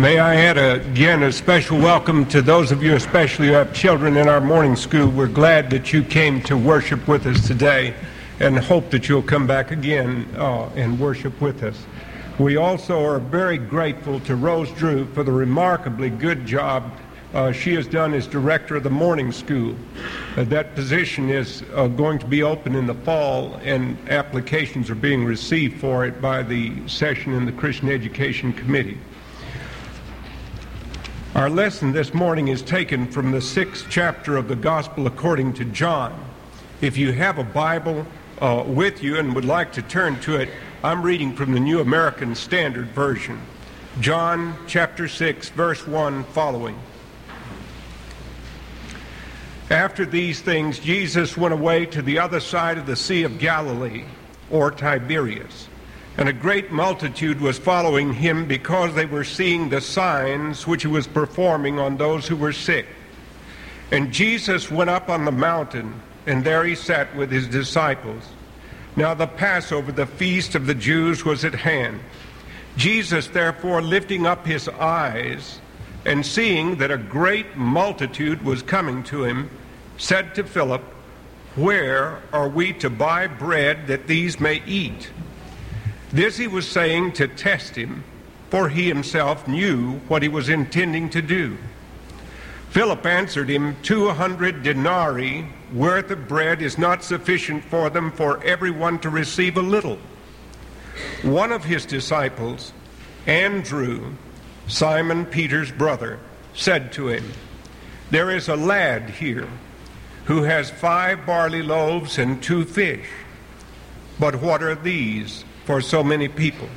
May I add again a special welcome to those of you, especially who have children in our morning school. We're glad that you came to worship with us today and hope that you'll come back again uh, and worship with us. We also are very grateful to Rose Drew for the remarkably good job uh, she has done as director of the morning school. Uh, that position is uh, going to be open in the fall, and applications are being received for it by the session in the Christian Education Committee. Our lesson this morning is taken from the sixth chapter of the Gospel according to John. If you have a Bible uh, with you and would like to turn to it, I'm reading from the New American Standard Version. John chapter 6, verse 1 following. After these things, Jesus went away to the other side of the Sea of Galilee, or Tiberias. And a great multitude was following him because they were seeing the signs which he was performing on those who were sick. And Jesus went up on the mountain, and there he sat with his disciples. Now the Passover, the feast of the Jews, was at hand. Jesus, therefore, lifting up his eyes, and seeing that a great multitude was coming to him, said to Philip, Where are we to buy bread that these may eat? This he was saying to test him, for he himself knew what he was intending to do. Philip answered him, Two hundred denarii worth of bread is not sufficient for them for everyone to receive a little. One of his disciples, Andrew, Simon Peter's brother, said to him, There is a lad here who has five barley loaves and two fish. But what are these? For so many people.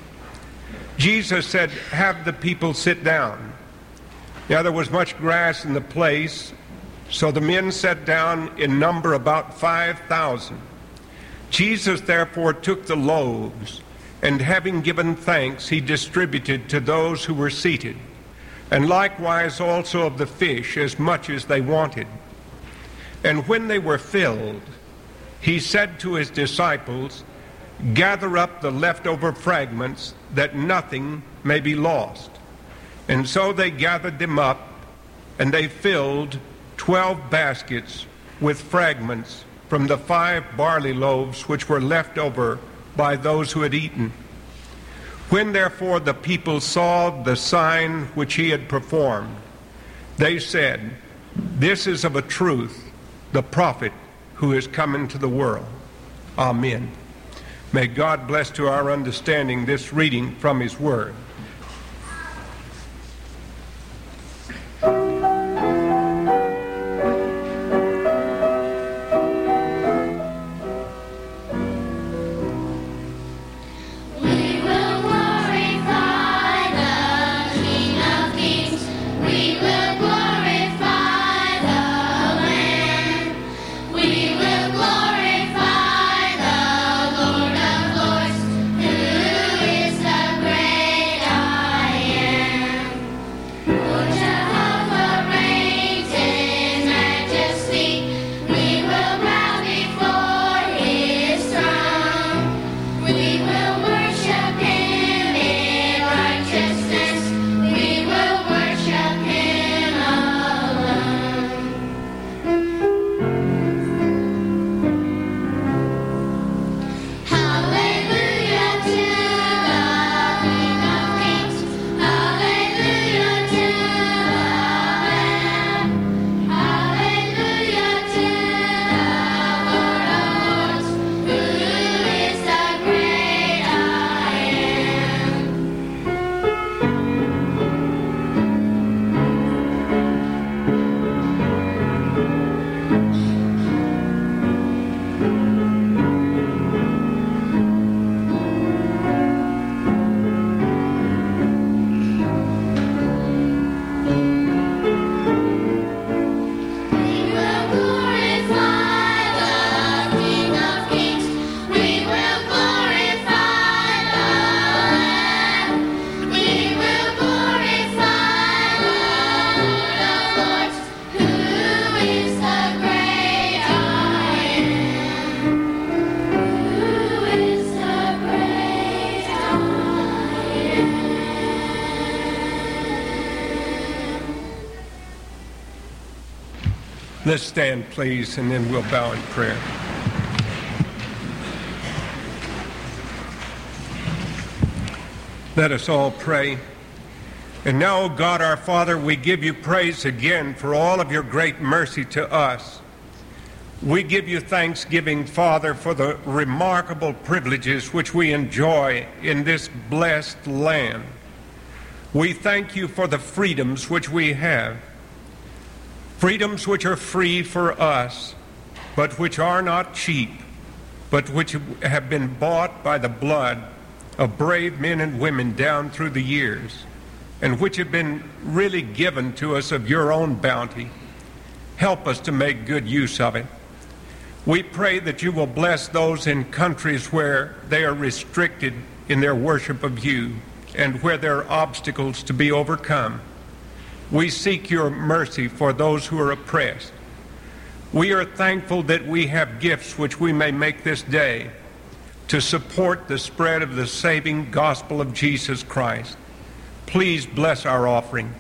Jesus said, Have the people sit down. Now there was much grass in the place, so the men sat down in number about 5,000. Jesus therefore took the loaves, and having given thanks, he distributed to those who were seated, and likewise also of the fish as much as they wanted. And when they were filled, he said to his disciples, gather up the leftover fragments that nothing may be lost. And so they gathered them up, and they filled twelve baskets with fragments from the five barley loaves which were left over by those who had eaten. When therefore the people saw the sign which he had performed, they said, This is of a truth the prophet who is has come into the world. Amen. May God bless to our understanding this reading from His Word. Let's stand, please, and then we'll bow in prayer. Let us all pray. And now, God our Father, we give you praise again for all of your great mercy to us. We give you thanksgiving, Father, for the remarkable privileges which we enjoy in this blessed land. We thank you for the freedoms which we have, freedoms which are free for us, but which are not cheap, but which have been bought by the blood of brave men and women down through the years, and which have been really given to us of your own bounty. Help us to make good use of it. We pray that you will bless those in countries where they are restricted in their worship of you and where there are obstacles to be overcome. We seek your mercy for those who are oppressed. We are thankful that we have gifts which we may make this day to support the spread of the saving gospel of Jesus Christ. Please bless our offering,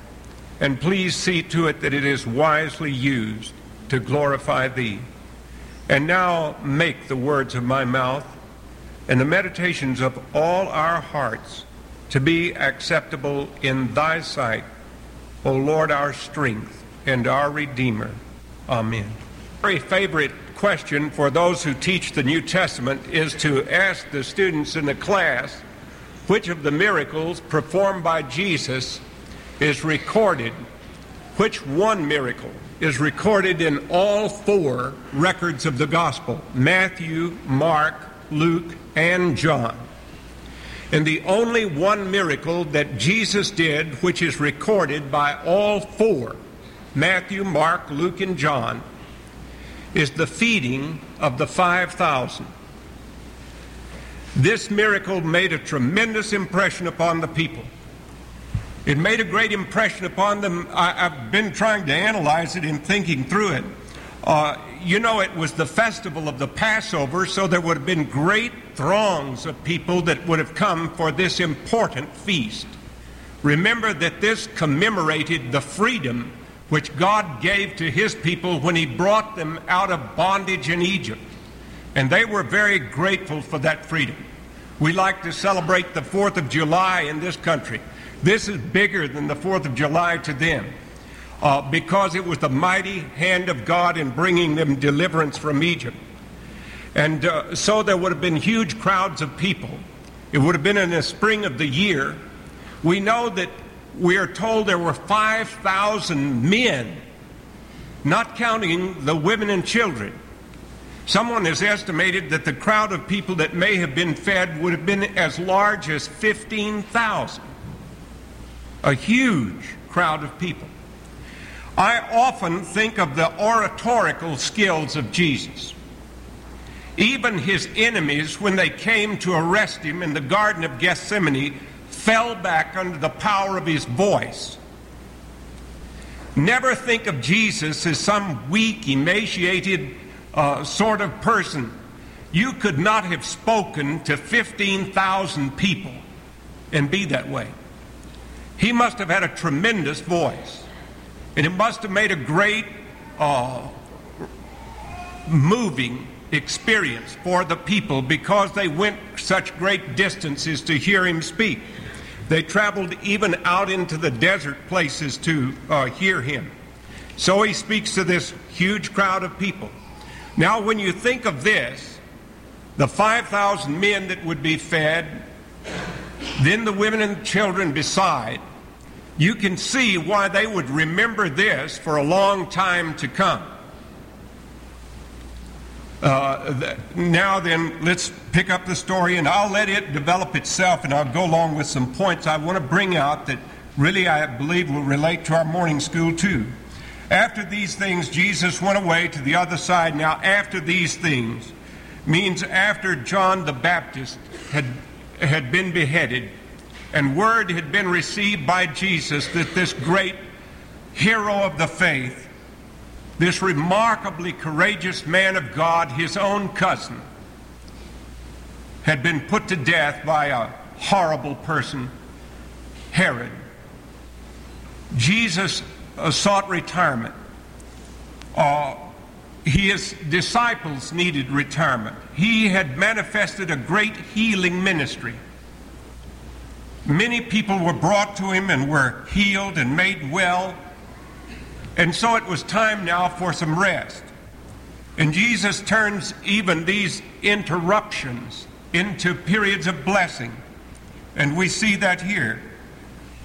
and please see to it that it is wisely used to glorify Thee. And now make the words of my mouth and the meditations of all our hearts to be acceptable in Thy sight, O Lord, our strength and our Redeemer. Amen. Very favorite question for those who teach the New Testament is to ask the students in the class which of the miracles performed by Jesus is recorded, which one miracle is recorded in all four records of the gospel Matthew, Mark, Luke, and John. And the only one miracle that Jesus did, which is recorded by all four Matthew, Mark, Luke, and John, is the feeding of the 5,000. This miracle made a tremendous impression upon the people. It made a great impression upon them. I, have been trying to analyze it and thinking through it. Uh, you know, it was the festival of the Passover, so there would have been great throngs of people that would have come for this important feast. Remember that this commemorated the freedom which God gave to his people when he brought them out of bondage in Egypt. And they were very grateful for that freedom. We like to celebrate the 4th of July in this country. This is bigger than the 4th of July to them uh, because it was the mighty hand of God in bringing them deliverance from Egypt. And uh, so there would have been huge crowds of people. It would have been in the spring of the year. We know that we are told there were 5,000 men, not counting the women and children. Someone has estimated that the crowd of people that may have been fed would have been as large as 15,000. A huge crowd of people. I often think of the oratorical skills of Jesus. Even his enemies, when they came to arrest him in the Garden of Gethsemane, fell back under the power of his voice. Never think of Jesus as some weak, emaciated uh, sort of person. You could not have spoken to 15,000 people and be that way. He must have had a tremendous voice, and it must have made a great uh, moving experience for the people because they went such great distances to hear him speak. They traveled even out into the desert places to uh, hear him. So he speaks to this huge crowd of people. Now, when you think of this, the 5,000 men that would be fed, then the women and children beside, you can see why they would remember this for a long time to come. Uh, now then, let's pick up the story and I'll let it develop itself and I'll go along with some points I want to bring out that really I believe will relate to our morning school too. After these things, Jesus went away to the other side. Now, after these things means after John the Baptist had, had been beheaded and word had been received by Jesus that this great hero of the faith this remarkably courageous man of God, his own cousin, had been put to death by a horrible person, Herod. Jesus uh, sought retirement. uh, his disciples needed retirement. He had manifested a great healing ministry. Many people were brought to him and were healed and made well. And so it was time now for some rest. And Jesus turns even these interruptions into periods of blessing. And we see that here.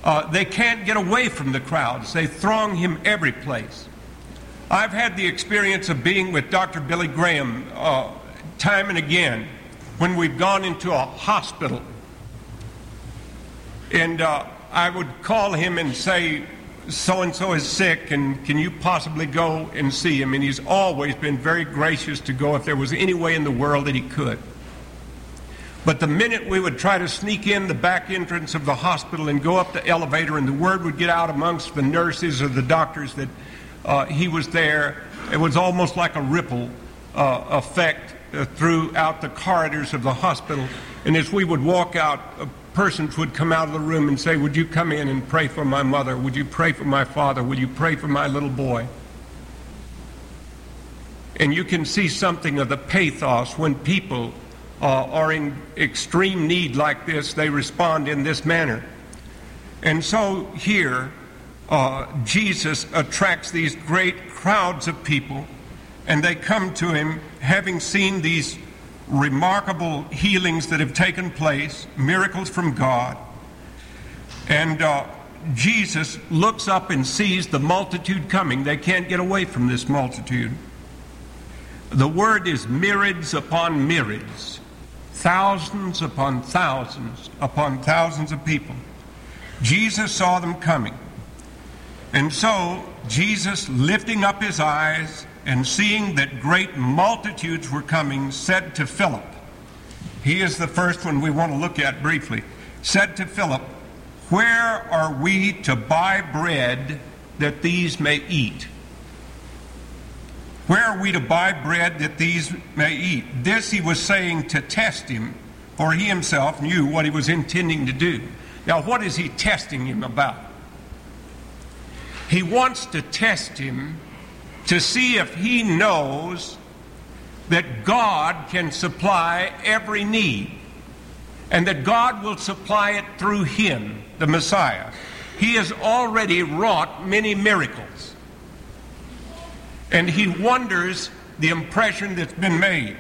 Uh, they can't get away from the crowds, they throng him every place. I've had the experience of being with Dr. Billy Graham uh, time and again when we've gone into a hospital. And uh, I would call him and say, so and so is sick, and can you possibly go and see him? And he's always been very gracious to go if there was any way in the world that he could. But the minute we would try to sneak in the back entrance of the hospital and go up the elevator, and the word would get out amongst the nurses or the doctors that uh, he was there, it was almost like a ripple uh, effect uh, throughout the corridors of the hospital. And as we would walk out, uh, persons would come out of the room and say, Would you come in and pray for my mother? Would you pray for my father? Would you pray for my little boy? And you can see something of the pathos when people uh, are in extreme need like this, they respond in this manner. And so here, uh, Jesus attracts these great crowds of people, and they come to him having seen these remarkable healings that have taken place, miracles from God. And uh, Jesus looks up and sees the multitude coming. They can't get away from this multitude. The word is myriads upon myriads, thousands upon thousands upon thousands of people. Jesus saw them coming. And so, Jesus, lifting up his eyes and seeing that great multitudes were coming, said to Philip, he is the first one we want to look at briefly, said to Philip, Where are we to buy bread that these may eat? Where are we to buy bread that these may eat? This he was saying to test him, for he himself knew what he was intending to do. Now, what is he testing him about? He wants to test him to see if he knows that God can supply every need and that God will supply it through him, the Messiah. He has already wrought many miracles. And he wonders the impression that's been made.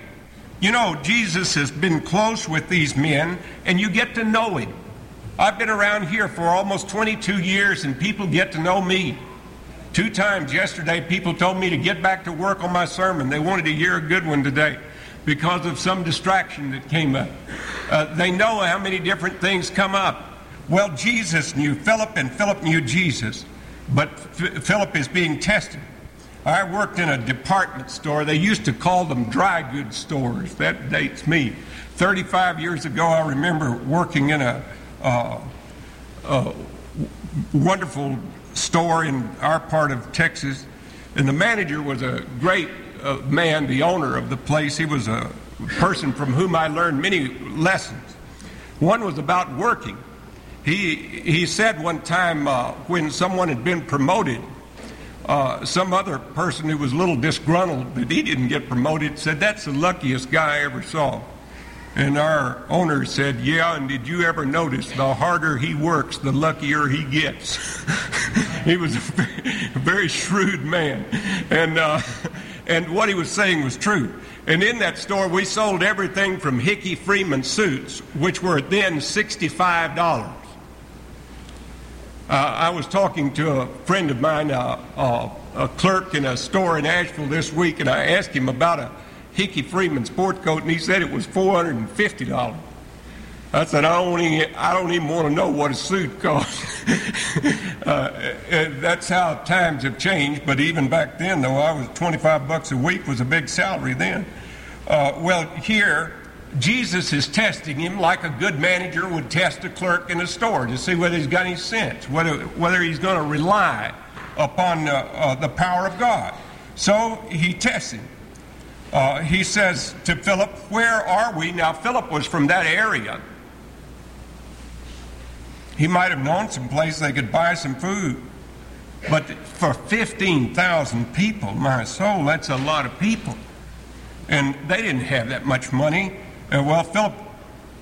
You know, Jesus has been close with these men, and you get to know him. I've been around here for almost 22 years, and people get to know me. Two times yesterday, people told me to get back to work on my sermon. They wanted to hear a good one today because of some distraction that came up. Uh, they know how many different things come up. Well, Jesus knew Philip, and Philip knew Jesus, but F- Philip is being tested. I worked in a department store. They used to call them dry goods stores. That dates me. 35 years ago, I remember working in a, uh, a wonderful store in our part of Texas, and the manager was a great uh, man, the owner of the place. He was a person from whom I learned many lessons. One was about working. He, he said one time uh, when someone had been promoted, uh, some other person who was a little disgruntled that he didn't get promoted said, That's the luckiest guy I ever saw. And our owner said, Yeah, and did you ever notice the harder he works, the luckier he gets? he was a very, shrewd man. And, uh, and what he was saying was true. And in that store, we sold everything from Hickey Freeman suits, which were then $65. Uh, I was talking to a friend of mine, uh, uh, a clerk in a store in Asheville this week, and I asked him about a Hickey Freeman sport coat, and he said it was $450. I said, I don't even, I don't even want to know what a suit costs. uh, that's how times have changed. But even back then, though, I was 25 bucks a week was a big salary then. Uh, well, here, Jesus is testing him like a good manager would test a clerk in a store to see whether he's got any sense, whether, whether he's going to rely upon uh, uh, the power of God. So he tests him uh, he says to Philip, Where are we? Now, Philip was from that area. He might have known some place they could buy some food. But for 15,000 people, my soul, that's a lot of people. And they didn't have that much money. Uh, well, Philip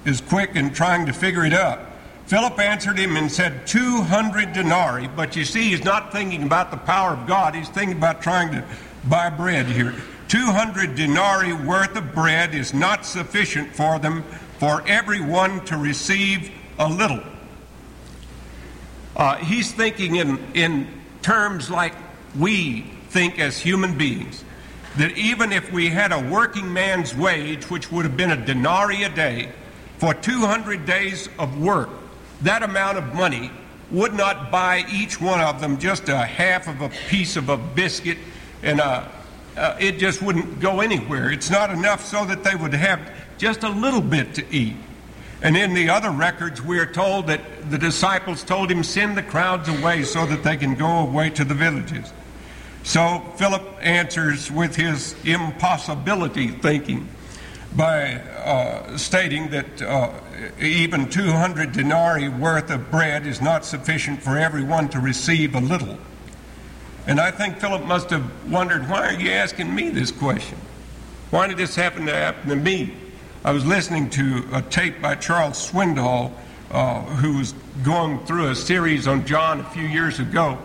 is quick in trying to figure it out. Philip answered him and said, 200 denarii. But you see, he's not thinking about the power of God. He's thinking about trying to buy bread here. 200 denarii worth of bread is not sufficient for them, for everyone to receive a little. Uh, he's thinking in, in terms like we think as human beings. That even if we had a working man's wage, which would have been a denarii a day, for 200 days of work, that amount of money would not buy each one of them just a half of a piece of a biscuit and a, uh, it just wouldn't go anywhere. It's not enough so that they would have just a little bit to eat. And in the other records, we are told that the disciples told him, Send the crowds away so that they can go away to the villages. So Philip answers with his impossibility thinking by uh, stating that uh, even 200 denarii worth of bread is not sufficient for everyone to receive a little. And I think Philip must have wondered, why are you asking me this question? Why did this happen to happen to me? I was listening to a tape by Charles Swindoll, uh, who was going through a series on John a few years ago.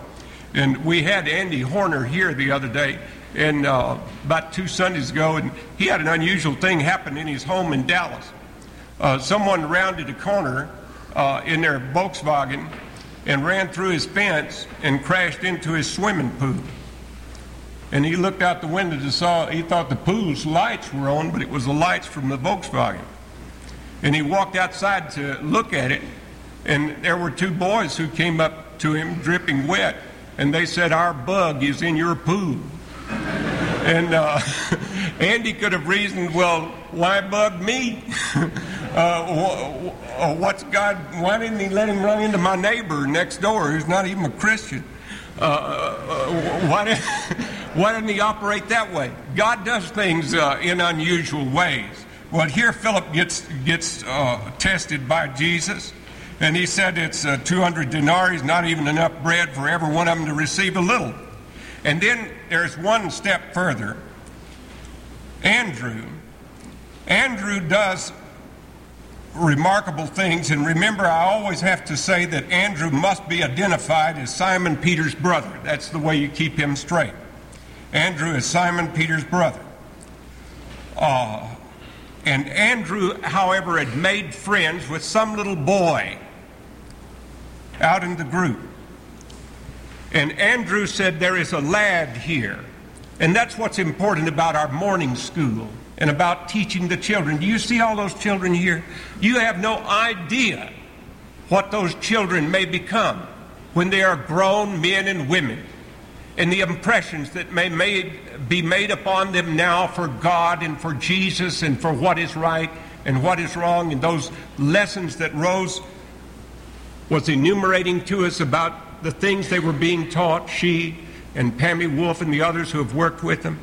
And we had Andy Horner here the other day, and uh, about two Sundays ago, and he had an unusual thing happen in his home in Dallas. Uh, someone rounded a corner uh, in their Volkswagen and ran through his fence and crashed into his swimming pool. And he looked out the window to saw, he thought the pool's lights were on, but it was the lights from the Volkswagen. And he walked outside to look at it, and there were two boys who came up to him dripping wet, and they said, Our bug is in your pool. and uh, Andy could have reasoned, Well, why bug me? uh, what's God, why didn't he let him run into my neighbor next door who's not even a Christian? Uh, uh, why, did, why didn't he operate that way? God does things uh, in unusual ways. Well, here Philip gets, gets uh, tested by Jesus, and he said it's 200 denarii, not even enough bread for every one of them to receive a little. And then there's one step further. Andrew, Andrew does remarkable things. And remember, I always have to say that Andrew must be identified as Simon Peter's brother. That's the way you keep him straight. Andrew is Simon Peter's brother. Uh, and Andrew, however, had made friends with some little boy out in the group. And Andrew said, There is a lad here. And that's what's important about our morning school and about teaching the children. Do you see all those children here? You have no idea what those children may become when they are grown men and women and the impressions that may made, be made upon them now for God and for Jesus and for what is right and what is wrong and those lessons that Rose was enumerating to us about the things they were being taught, she and Pammy Wolf and the others who have worked with them.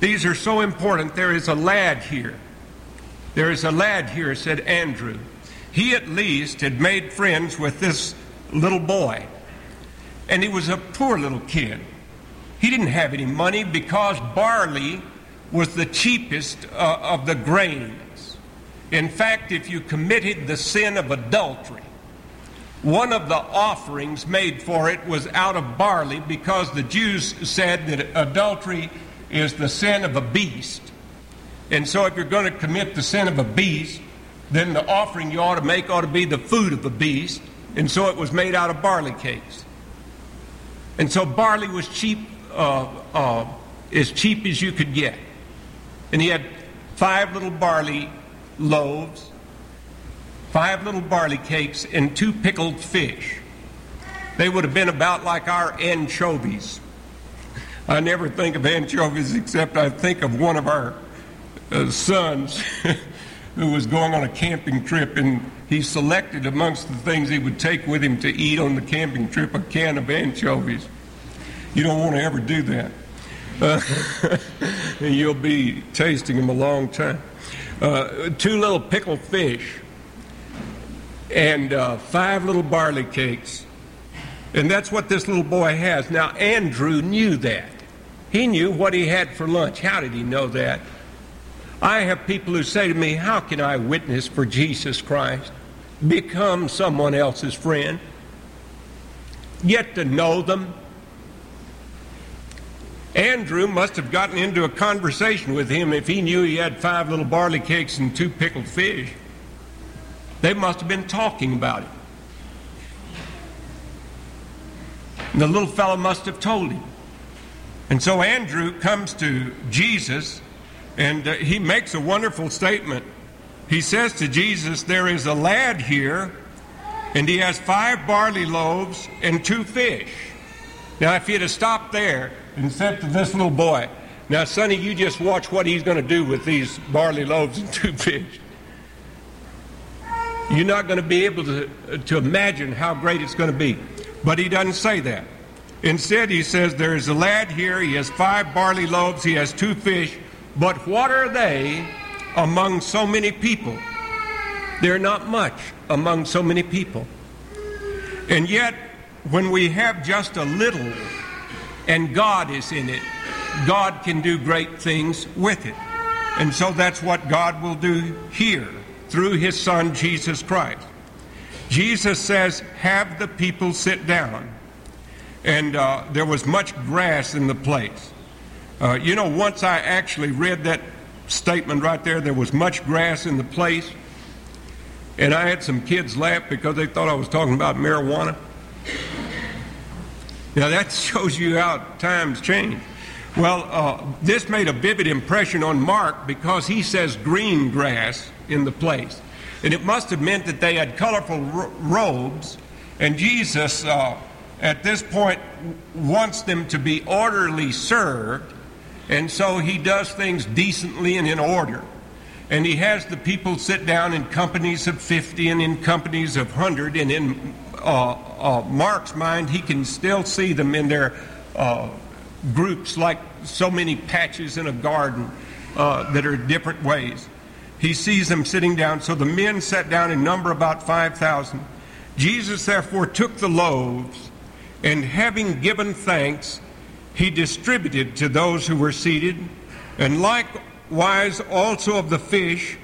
These are so important. There is a lad here. There is a lad here, said Andrew. He at least had made friends with this little boy. And he was a poor little kid. He didn't have any money because barley was the cheapest uh, of the grains. In fact, if you committed the sin of adultery, one of the offerings made for it was out of barley because the Jews said that adultery is the sin of a beast. And so, if you're going to commit the sin of a beast, then the offering you ought to make ought to be the food of the beast. And so, it was made out of barley cakes. And so, barley was cheap, as cheap as you could get. And he had five little barley loaves, five little barley cakes, and two pickled fish. They would have been about like our anchovies. I never think of anchovies except I think of one of our uh, sons who was going on a camping trip and he selected amongst the things he would take with him to eat on the camping trip a can of anchovies. You don't want to ever do that. Uh, you'll be tasting them a long time. Uh, two little pickled fish and uh, five little barley cakes And that's what this little boy has. Now, Andrew knew that. He knew what he had for lunch. How did he know that? I have people who say to me, How can I witness for Jesus Christ? Become someone else's friend? Get to know them? Andrew must have gotten into a conversation with him if he knew he had five little barley cakes and two pickled fish. They must have been talking about it. And the little fellow must have told him. And so Andrew comes to Jesus and uh, he makes a wonderful statement. He says to Jesus, There is a lad here, and he has five barley loaves and two fish. Now, if he'd have stopped there and said to this little boy, Now, Sonny, you just watch what he's going to do with these barley loaves and two fish. You're not going to be able to, to imagine how great it's going to be. But he doesn't say that. Instead, he says, There is a lad here, he has five barley loaves, he has two fish, but what are they among so many people? They're not much among so many people. And yet, when we have just a little and God is in it, God can do great things with it. And so that's what God will do here through his Son, Jesus Christ. Jesus says, Have the people sit down. And uh, there was much grass in the place. Uh, you know, once I actually read that statement right there, there was much grass in the place. And I had some kids laugh because they thought I was talking about marijuana. Now that shows you how times change. Well, uh, this made a vivid impression on Mark because he says green grass in the place. And it must have meant that they had colorful ro- robes. And Jesus, uh, at this point, wants them to be orderly served. And so he does things decently and in order. And he has the people sit down in companies of 50 and in companies of 100. And in uh, uh, Mark's mind, he can still see them in their uh, groups like so many patches in a garden uh, that are different ways. He sees them sitting down. So the men sat down in number about 5,000. Jesus therefore took the loaves and having given thanks, he distributed to those who were seated, and likewise also of the fish.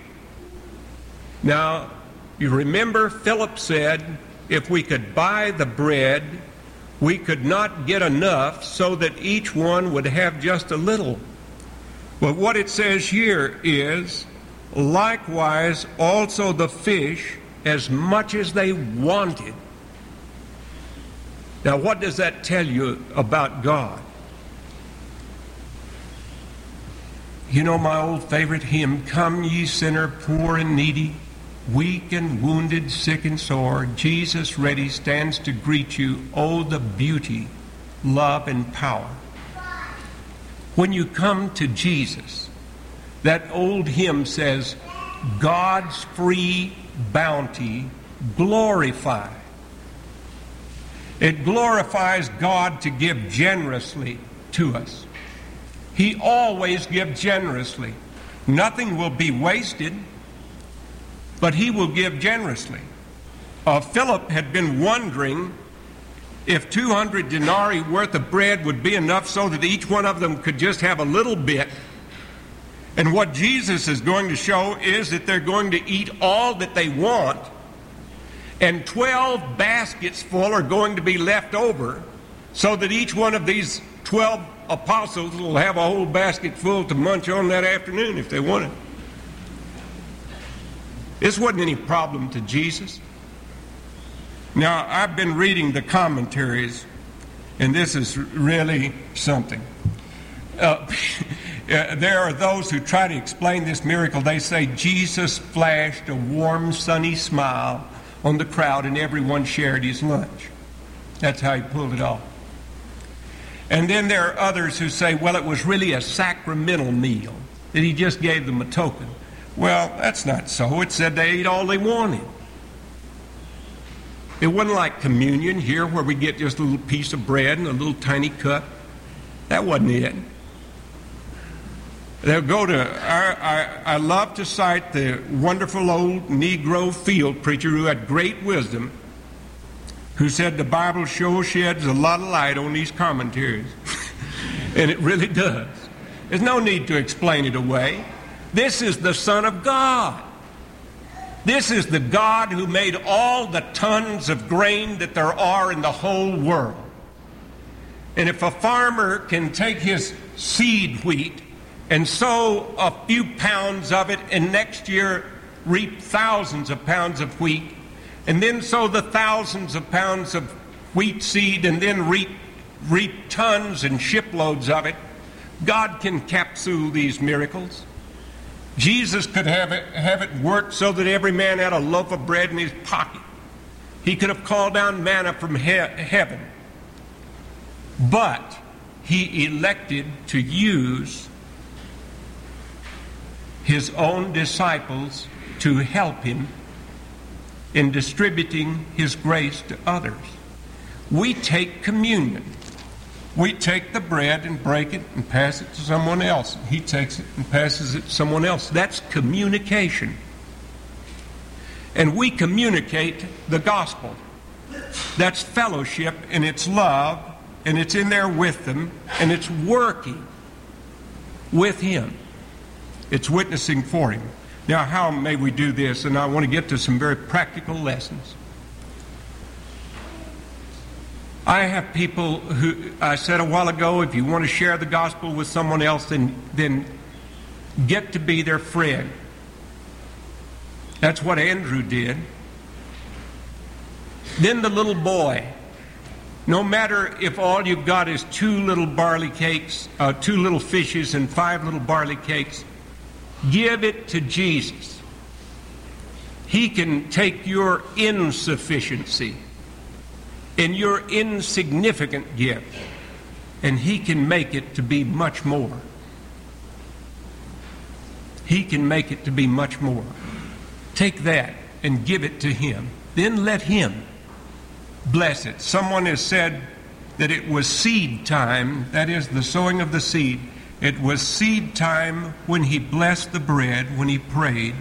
Now, you remember Philip said, if we could buy the bread, we could not get enough so that each one would have just a little. But what it says here is, likewise also the fish, as much as they wanted. Now, what does that tell you about God? You know my old favorite hymn, Come ye sinner, poor and needy, weak and wounded, sick and sore, Jesus ready stands to greet you. Oh, the beauty, love, and power. When you come to Jesus, that old hymn says, God's free bounty glorify. It glorifies God to give generously to us. He always gives generously. Nothing will be wasted, but he will give generously. Uh, Philip had been wondering if 200 denarii worth of bread would be enough so that each one of them could just have a little bit. And what Jesus is going to show is that they're going to eat all that they want, and 12 baskets full are going to be left over, so that each one of these 12 apostles will have a whole basket full to munch on that afternoon if they wanted. This wasn't any problem to Jesus. Now, I've been reading the commentaries, and this is really something. Uh, there are those who try to explain this miracle. They say Jesus flashed a warm, sunny smile on the crowd, and everyone shared his lunch. That's how he pulled it off. And then there are others who say, well, it was really a sacramental meal, that he just gave them a token. Well, that's not so. It said they ate all they wanted. It wasn't like communion here where we get just a little piece of bread and a little tiny cup. That wasn't it. They'll go to, I, love to cite the wonderful old Negro field preacher who had great wisdom. who said the Bible sure sheds a lot of light on these commentaries. and it really does. There's no need to explain it away. This is the Son of God. This is the God who made all the tons of grain that there are in the whole world. And if a farmer can take his seed wheat and sow a few pounds of it and next year reap thousands of pounds of wheat, and then sow the thousands of pounds of wheat seed and then reap, reap tons and shiploads of it, God can capsule these miracles. Jesus could have it, have it work so that every man had a loaf of bread in his pocket. He could have called down manna from he- heaven. But he elected to use his own disciples to help him in distributing his grace to others. We take communion. We take the bread and break it and pass it to someone else. He takes it and passes it to someone else. That's communication. And we communicate the gospel. That's fellowship and it's love and it's in there with them and it's working with Him. It's witnessing for Him. Now, how may we do this? And I want to get to some very practical lessons. I have people who I said a while ago, if you want to share the gospel with someone else, then, then get to be their friend. That's what Andrew did. Then the little boy. No matter if all you've got is two little barley cakes, uh, two little fishes, and five little barley cakes, give it to Jesus. He can take your insufficiency and your insignificant gift, and He can make it to be much more. He can make it to be much more. Take that and give it to Him. Then let Him bless it. Someone has said that it was seed time, that is, the sowing of the seed. It was seed time when He blessed the bread, when He prayed.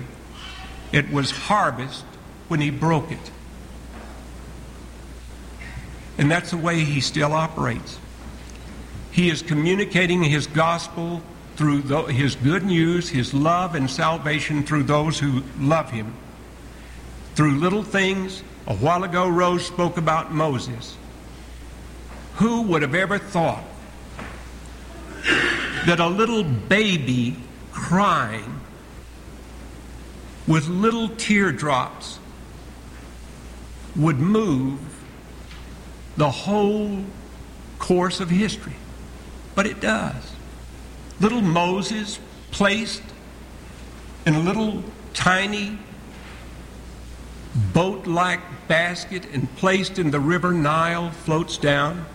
It was harvest when He broke it. And that's the way he still operates. He is communicating his gospel through the, his good news, his love and salvation through those who love him. Through little things, a while ago, Rose spoke about Moses. Who would have ever thought that a little baby crying with little teardrops would move the whole course of history. But it does. Little Moses placed in a little tiny boat like basket and placed in the river Nile floats down.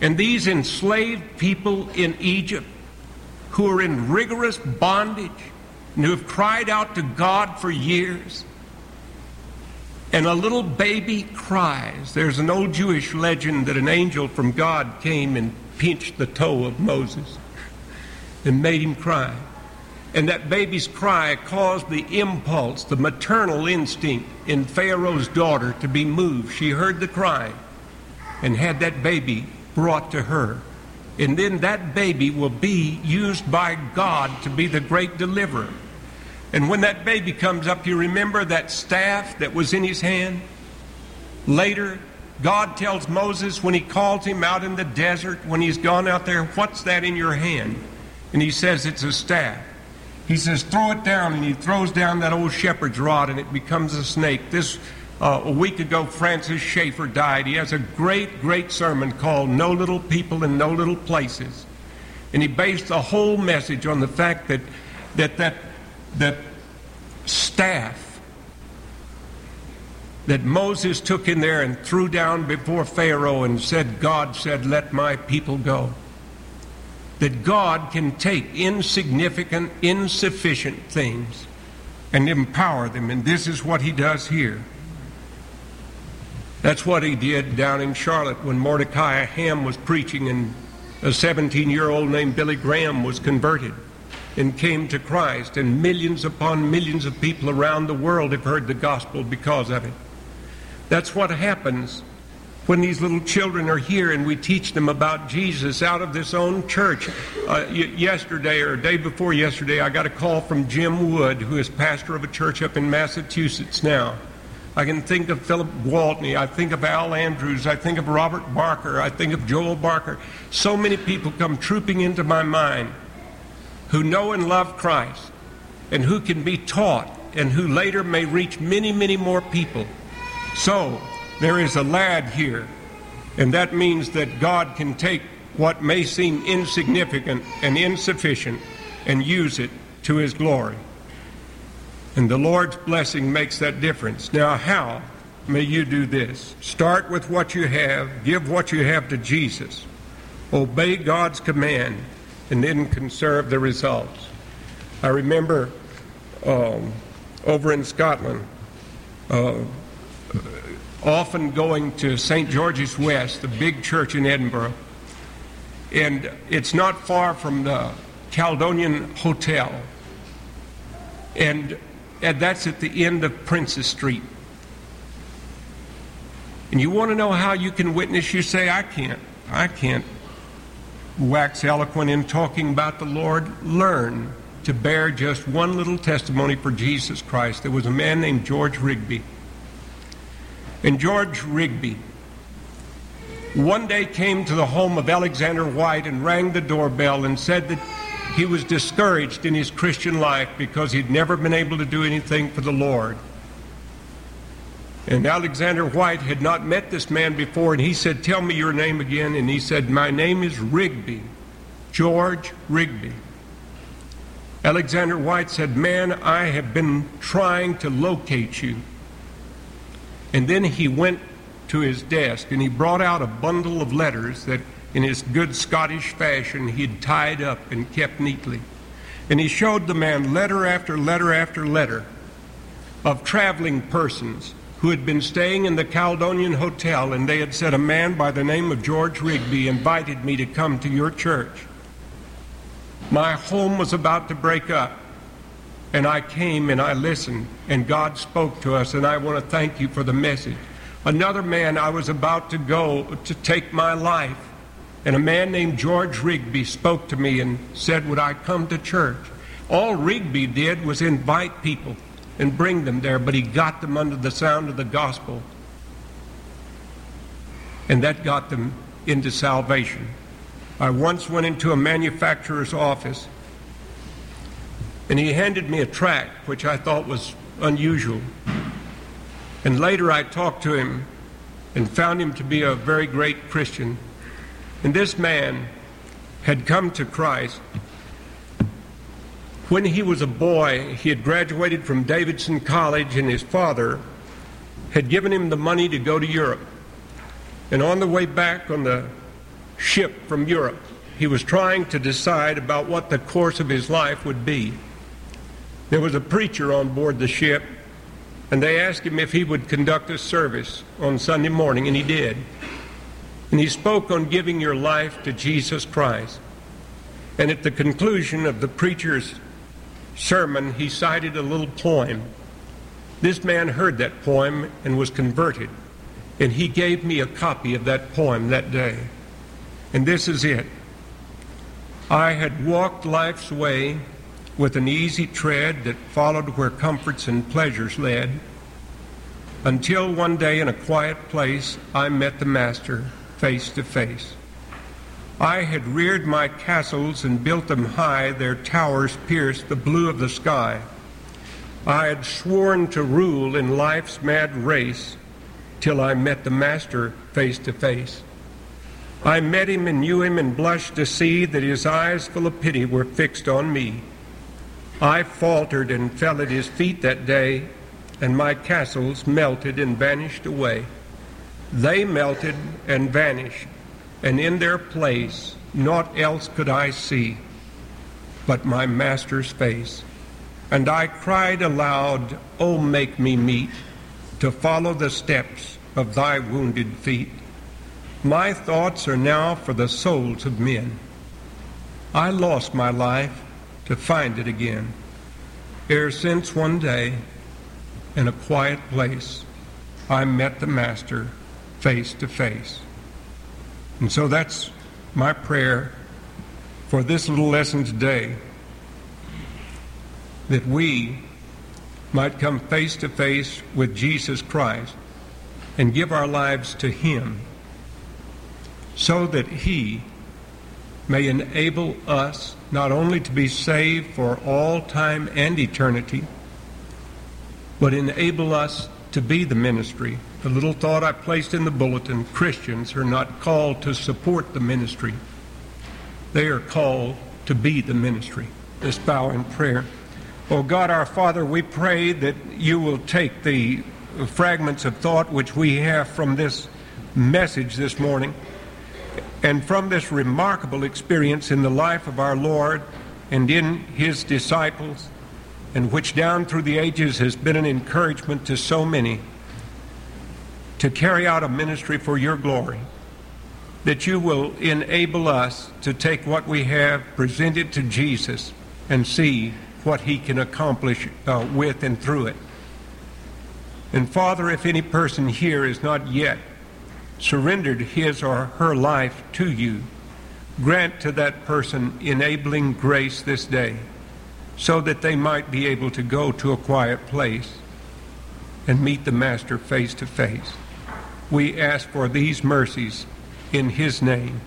And these enslaved people in Egypt who are in rigorous bondage and who have cried out to God for years and a little baby cries. There's an old Jewish legend that an angel from God came and pinched the toe of Moses and made him cry. And that baby's cry caused the impulse, the maternal instinct in Pharaoh's daughter to be moved. She heard the cry and had that baby brought to her. And then that baby will be used by God to be the great deliverer. And when that baby comes up, you remember that staff that was in his hand? Later, God tells Moses when he calls him out in the desert, when he's gone out there, What's that in your hand? And he says, It's a staff. He says, Throw it down. And he throws down that old shepherd's rod and it becomes a snake. This, uh, a week ago, Francis Schaeffer died. He has a great, great sermon called No Little People in No Little Places. And he based the whole message on the fact that that, that that staff that Moses took in there and threw down before Pharaoh and said, God said, let my people go. That God can take insignificant, insufficient things and empower them. And this is what he does here. That's what he did down in Charlotte when Mordecai Ham was preaching and a 17 year old named Billy Graham was converted and came to Christ, and millions upon millions of people around the world have heard the gospel because of it. That's what happens when these little children are here and we teach them about Jesus out of this own church. Uh, yesterday or day before yesterday, I got a call from Jim Wood, who is pastor of a church up in Massachusetts now. I can think of Philip Gwaltney. I think of Al Andrews. I think of Robert Barker. I think of Joel Barker. So many people come trooping into my mind who know and love Christ and who can be taught and who later may reach many, many more people. So, there is a lad here, and that means that God can take what may seem insignificant and insufficient and use it to his glory. And the Lord's blessing makes that difference. Now, how may you do this? Start with what you have, give what you have to Jesus, obey God's command, and didn't conserve the results. I remember um, over in Scotland, uh, often going to St. George's West, the big church in Edinburgh. And it's not far from the Caledonian Hotel. And, and that's at the end of Princes Street. And you want to know how you can witness? You say, I can't. I can't wax eloquent in talking about the Lord. Learn to bear just one little testimony for Jesus Christ. There was a man named George Rigby. And George Rigby one day came to the home of Alexander Whyte and rang the doorbell and said that he was discouraged in his Christian life because he'd never been able to do anything for the Lord. And Alexander Whyte had not met this man before, and he said, Tell me your name again. And he said, My name is Rigby, George Rigby. Alexander Whyte said, Man, I have been trying to locate you. And then he went to his desk and he brought out a bundle of letters that, in his good Scottish fashion, he'd tied up and kept neatly. And he showed the man letter after letter after letter of traveling persons who had been staying in the Caledonian Hotel, and they had said, A man by the name of George Rigby invited me to come to your church. My home was about to break up. And I came and I listened, and God spoke to us, and I want to thank you for the message. Another man, I was about to go to take my life, and a man named George Rigby spoke to me and said, Would I come to church? All Rigby did was invite people and bring them there, but he got them under the sound of the gospel. And that got them into salvation. I once went into a manufacturer's office and he handed me a tract, which I thought was unusual. And later I talked to him and found him to be a very great Christian. And this man had come to Christ. When he was a boy, he had graduated from Davidson College, and his father had given him the money to go to Europe. And on the way back on the ship from Europe, he was trying to decide about what the course of his life would be. There was a preacher on board the ship, and they asked him if he would conduct a service on Sunday morning, and he did. And he spoke on giving your life to Jesus Christ. And at the conclusion of the preacher's sermon, he cited a little poem. This man heard that poem and was converted, and he gave me a copy of that poem that day. And this is it I had walked life's way with an easy tread that followed where comforts and pleasures led, until one day in a quiet place I met the Master face to face. I had reared my castles and built them high, their towers pierced the blue of the sky. I had sworn to rule in life's mad race till I met the Master face to face. I met him and knew him and blushed to see that his eyes full of pity were fixed on me. I faltered and fell at his feet that day, and my castles melted and vanished away. They melted and vanished, and in their place naught else could I see but my master's face. And I cried aloud, O make me meet to follow the steps of thy wounded feet. My thoughts are now for the souls of men. I lost my life to find it again. Ere since one day, in a quiet place, I met the Master face to face. And so that's my prayer for this little lesson today that we might come face to face with Jesus Christ and give our lives to Him so that He may enable us not only to be saved for all time and eternity, but enable us to be the ministry. The little thought I placed in the bulletin Christians are not called to support the ministry, they are called to be the ministry. Let's bow in prayer. Oh God, our Father, we pray that you will take the fragments of thought which we have from this message this morning and from this remarkable experience in the life of our Lord and in his disciples, and which down through the ages has been an encouragement to so many to carry out a ministry for your glory, that you will enable us to take what we have, present it to Jesus, and see what he can accomplish uh, with and through it. And Father, if any person here is not yet surrendered his or her life to you, grant to that person enabling grace this day so that they might be able to go to a quiet place and meet the Master face to face. We ask for these mercies in his name.